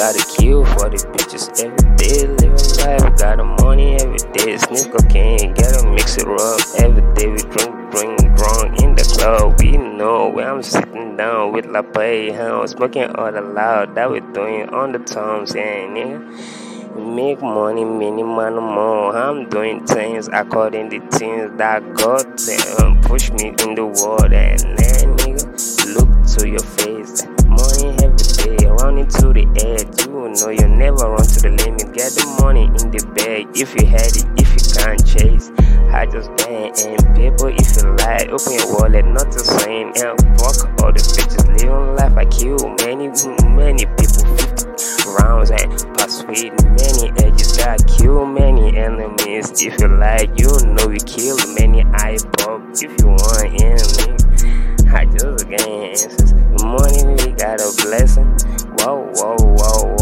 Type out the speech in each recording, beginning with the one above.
Gotta kill for the bitches every day. Live a life, got the money every day. Sniff cocaine, gotta mix it up. Every day we drink, drink, drunk in the club. We know where I'm sitting down with La Pay, huh? Smoking all the loud that we doing on the toms, nigga. Make money, money more. I'm doing things according to things that God damn push me in the world. And then, nigga, know you never run to the limit. Get the money in the bag if you had it, if you can't chase. I just bang and people if you like. Open your wallet, not the same. And fuck all the bitches living life. I kill many, many people. 50 rounds and persuade many edges. That kill many enemies. If you like, you know you kill many. I pop if you want enemy. I just gain answers. Money, we got a blessing. Whoa, whoa,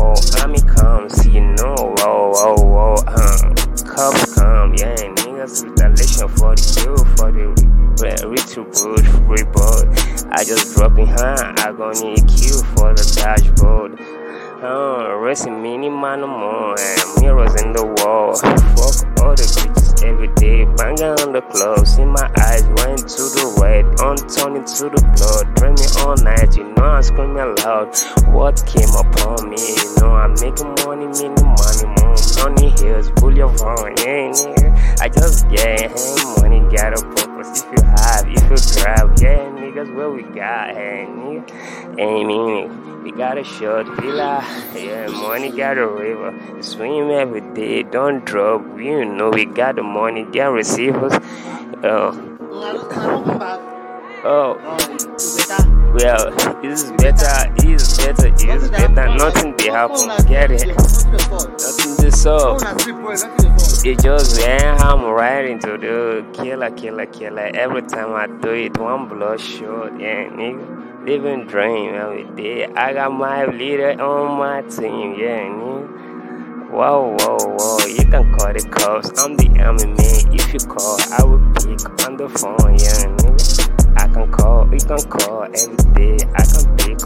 whoa, whoa. Army comes, you know. Whoa, whoa, whoa. Uh, cops come, yeah. Niggas retaliation for the kill, for the retribute, report. I just drop in hand. I gon' need kill for the dashboard. Uh, racing mini man no more and mirrors in the wall. Fuck every day. Banging on the club. See my eyes went to the red. On turning to the blood. Dreaming all night. You know I'm screaming loud. What came upon me? You know I'm making money, mini money more. Money hills, pull your phone, Yeah, nigga. I just yeah, hey, money got a purpose. If you have, if you drive, yeah, niggas, what we got. Hey, mean, we got a short villa, yeah, money got a river. We swim every day, don't drop. You know, we got the money, get receivers. Uh, oh, well, this is better, this is better, this is better. Nothing they happen, get it. Nothing this up. It just yeah, I'm riding to the killer, killer, killer. Every time I do it, one blood short, yeah, nigga. Living dream every day. I got my leader on my team, yeah, nigga. Whoa, whoa, whoa, you can call the cops. I'm the army man. If you call, I will pick on the phone, yeah, nigga. I can call, you can call every day. I can pick